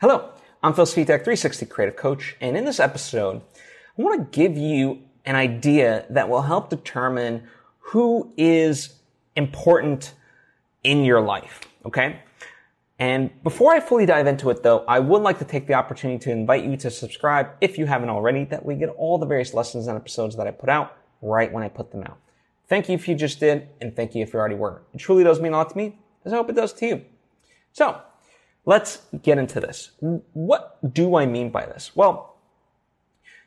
Hello, I'm Phil Svitek, 360 Creative Coach, and in this episode, I want to give you an idea that will help determine who is important in your life, okay? And before I fully dive into it though, I would like to take the opportunity to invite you to subscribe if you haven't already, that we get all the various lessons and episodes that I put out right when I put them out. Thank you if you just did, and thank you if you already were. It truly does mean a lot to me, as I hope it does to you. So, let's get into this. What do I mean by this? Well,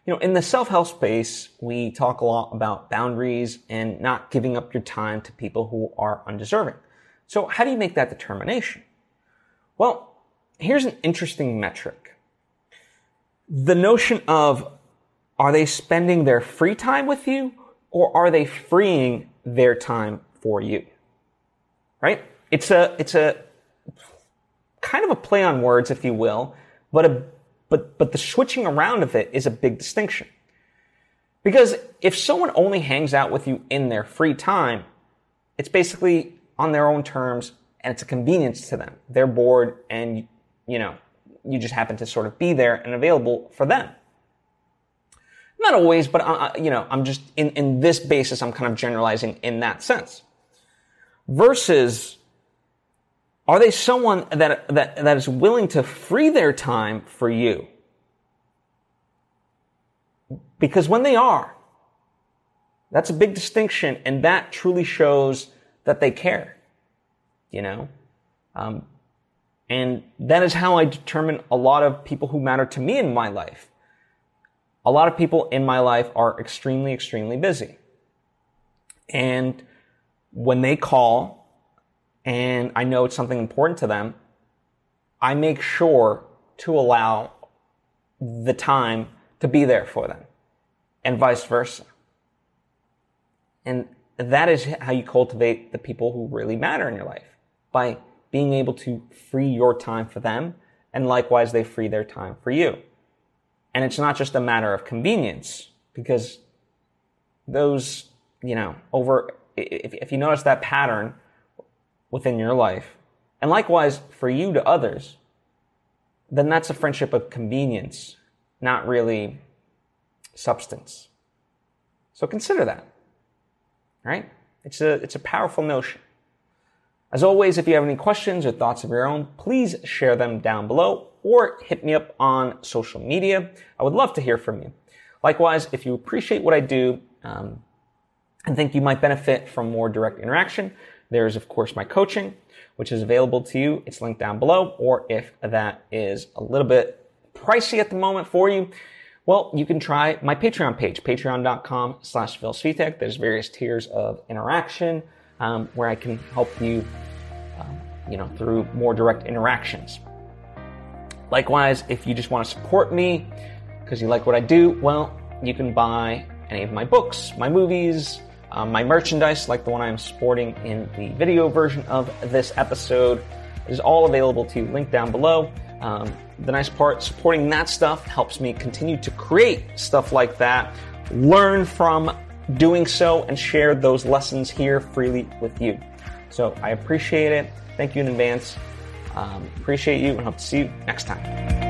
you know, in the self-help space, we talk a lot about boundaries and not giving up your time to people who are undeserving. So how do you make that determination? Well, here's an interesting metric. The notion of are they spending their free time with you or are they freeing their time for you? Right? It's a, it's a kind of a play on words, if you will, but a, but, but the switching around of it is a big distinction. Because if someone only hangs out with you in their free time, it's basically on their own terms and it's a convenience to them. They're bored and, you know, you just happen to sort of be there and available for them. Not always, but, uh, you know, I'm just, in, in this basis, I'm kind of generalizing in that sense. Versus are they someone that, that, that is willing to free their time for you? Because when they are, that's a big distinction, and that truly shows that they care. You know? Um, and that is how I determine a lot of people who matter to me in my life. A lot of people in my life are extremely, extremely busy. And when they call and I know it's something important to them, I make sure to allow the time to be there for them and vice versa. And that is how you cultivate the people who really matter in your life by being able to free your time for them and likewise they free their time for you. And it's not just a matter of convenience because those, you know, over, if, if you notice that pattern, within your life, and likewise for you to others, then that's a friendship of convenience, not really substance. So consider that. Right? It's a, it's a powerful notion. As always, if you have any questions or thoughts of your own, please share them down below or hit me up on social media. I would love to hear from you. Likewise, if you appreciate what I do um, and think you might benefit from more direct interaction, there's, of course, my coaching, which is available to you. It's linked down below. Or if that is a little bit pricey at the moment for you, well, you can try my Patreon page, patreon.com slash Phil Svitek. There's various tiers of interaction um, where I can help you, um, you know, through more direct interactions. Likewise, if you just want to support me because you like what I do, well, you can buy any of my books, my movies, um, my merchandise, like the one I'm sporting in the video version of this episode, is all available to you. Link down below. Um, the nice part, supporting that stuff helps me continue to create stuff like that, learn from doing so, and share those lessons here freely with you. So I appreciate it. Thank you in advance. Um, appreciate you and hope to see you next time.